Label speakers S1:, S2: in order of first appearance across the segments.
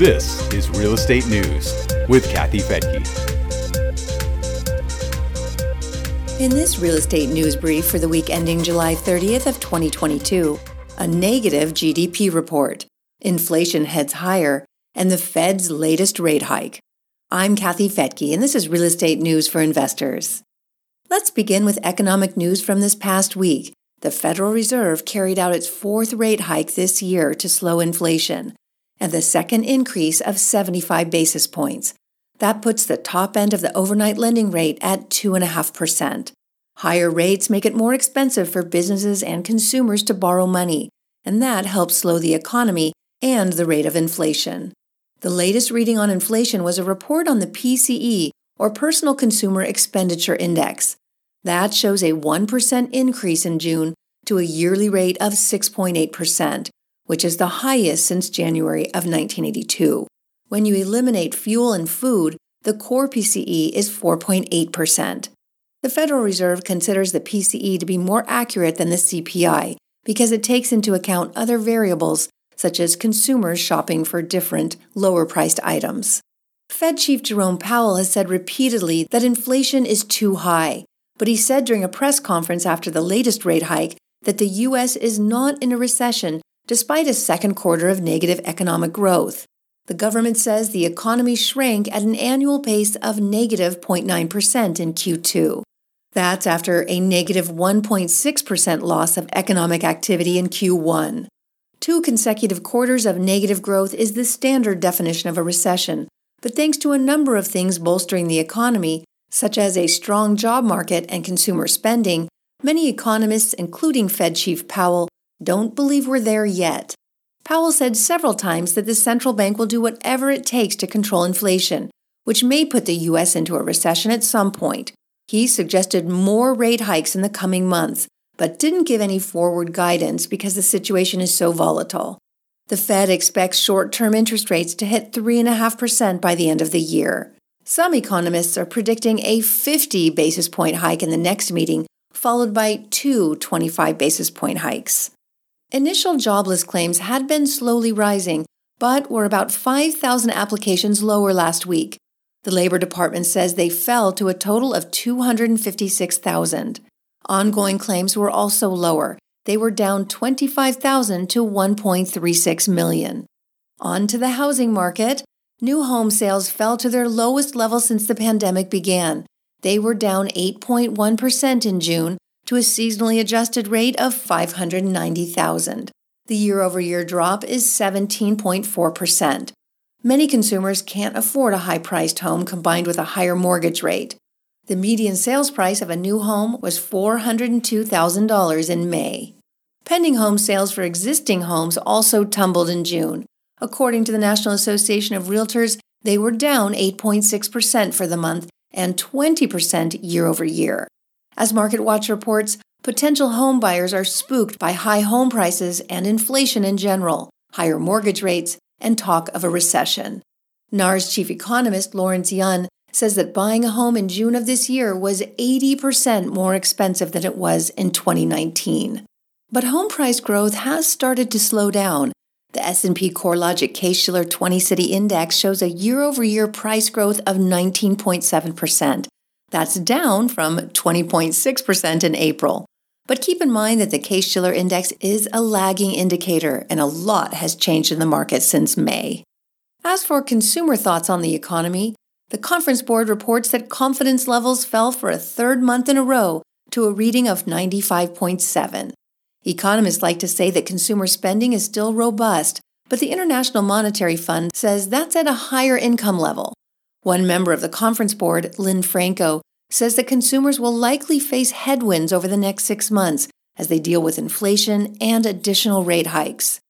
S1: This is Real Estate News with Kathy Fettke.
S2: In this real estate news brief for the week ending July 30th of 2022, a negative GDP report, inflation heads higher, and the Fed's latest rate hike. I'm Kathy Fettke, and this is Real Estate News for Investors. Let's begin with economic news from this past week. The Federal Reserve carried out its fourth rate hike this year to slow inflation, and the second increase of 75 basis points. That puts the top end of the overnight lending rate at 2.5%. Higher rates make it more expensive for businesses and consumers to borrow money, and that helps slow the economy and the rate of inflation. The latest reading on inflation was a report on the PCE, or Personal Consumer Expenditure Index. That shows a 1% increase in June to a yearly rate of 6.8%, which is the highest since January of 1982. When you eliminate fuel and food, the core PCE is 4.8%. The Federal Reserve considers the PCE to be more accurate than the CPI because it takes into account other variables such as consumers shopping for different, lower priced items. Fed Chief Jerome Powell has said repeatedly that inflation is too high, but he said during a press conference after the latest rate hike that the U.S. is not in a recession despite a second quarter of negative economic growth. The government says the economy shrank at an annual pace of negative 0.9% in Q2. That's after a negative 1.6% loss of economic activity in Q1. Two consecutive quarters of negative growth is the standard definition of a recession, but thanks to a number of things bolstering the economy, such as a strong job market and consumer spending, many economists, including Fed Chief Powell, don't believe we're there yet. Powell said several times that the central bank will do whatever it takes to control inflation, which may put the U.S. into a recession at some point. He suggested more rate hikes in the coming months, but didn't give any forward guidance because the situation is so volatile. The Fed expects short term interest rates to hit 3.5% by the end of the year. Some economists are predicting a 50 basis point hike in the next meeting, followed by two 25 basis point hikes. Initial jobless claims had been slowly rising, but were about 5,000 applications lower last week. The Labor Department says they fell to a total of 256,000. Ongoing claims were also lower. They were down 25,000 to 1.36 million. On to the housing market. New home sales fell to their lowest level since the pandemic began. They were down 8.1% in June to a seasonally adjusted rate of 590,000. The year over year drop is 17.4%. Many consumers can't afford a high priced home combined with a higher mortgage rate. The median sales price of a new home was $402,000 in May. Pending home sales for existing homes also tumbled in June. According to the National Association of Realtors, they were down 8.6% for the month and 20% year over year. As MarketWatch reports, potential home buyers are spooked by high home prices and inflation in general, higher mortgage rates, and talk of a recession. NAR's chief economist Lawrence Yun says that buying a home in June of this year was 80% more expensive than it was in 2019. But home price growth has started to slow down. The S&P CoreLogic Case-Shiller 20-City Index shows a year-over-year price growth of 19.7%, that's down from 20.6% in April. But keep in mind that the Case Shiller Index is a lagging indicator, and a lot has changed in the market since May. As for consumer thoughts on the economy, the Conference Board reports that confidence levels fell for a third month in a row to a reading of 95.7. Economists like to say that consumer spending is still robust, but the International Monetary Fund says that's at a higher income level. One member of the conference board, Lynn Franco, says that consumers will likely face headwinds over the next six months as they deal with inflation and additional rate hikes.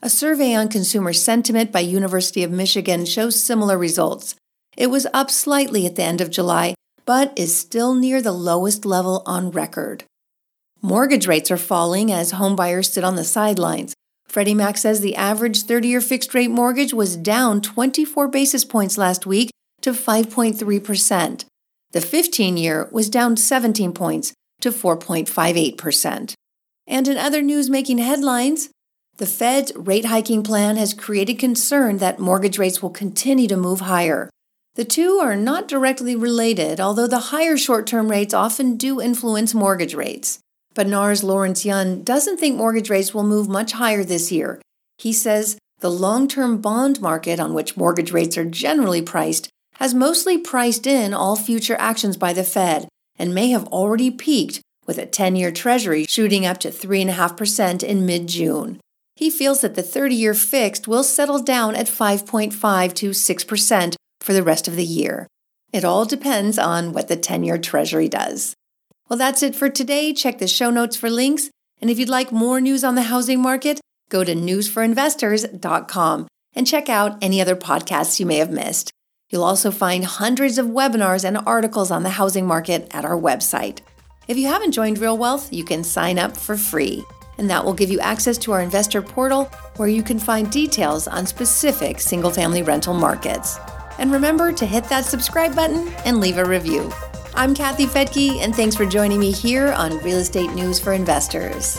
S2: A survey on consumer sentiment by University of Michigan shows similar results. It was up slightly at the end of July, but is still near the lowest level on record. Mortgage rates are falling as homebuyers sit on the sidelines. Freddie Mac says the average 30 year fixed rate mortgage was down 24 basis points last week to 5.3%. The 15 year was down 17 points to 4.58%. And in other news making headlines, The Fed's rate hiking plan has created concern that mortgage rates will continue to move higher. The two are not directly related, although the higher short term rates often do influence mortgage rates. But NAR's Lawrence Yun doesn't think mortgage rates will move much higher this year. He says the long term bond market, on which mortgage rates are generally priced, has mostly priced in all future actions by the Fed and may have already peaked, with a 10 year Treasury shooting up to 3.5% in mid June. He feels that the 30 year fixed will settle down at 5.5 to 6% for the rest of the year. It all depends on what the 10 year Treasury does. Well, that's it for today. Check the show notes for links. And if you'd like more news on the housing market, go to newsforinvestors.com and check out any other podcasts you may have missed. You'll also find hundreds of webinars and articles on the housing market at our website. If you haven't joined Real Wealth, you can sign up for free, and that will give you access to our investor portal where you can find details on specific single family rental markets. And remember to hit that subscribe button and leave a review. I'm Kathy Fettke, and thanks for joining me here on Real Estate News for Investors.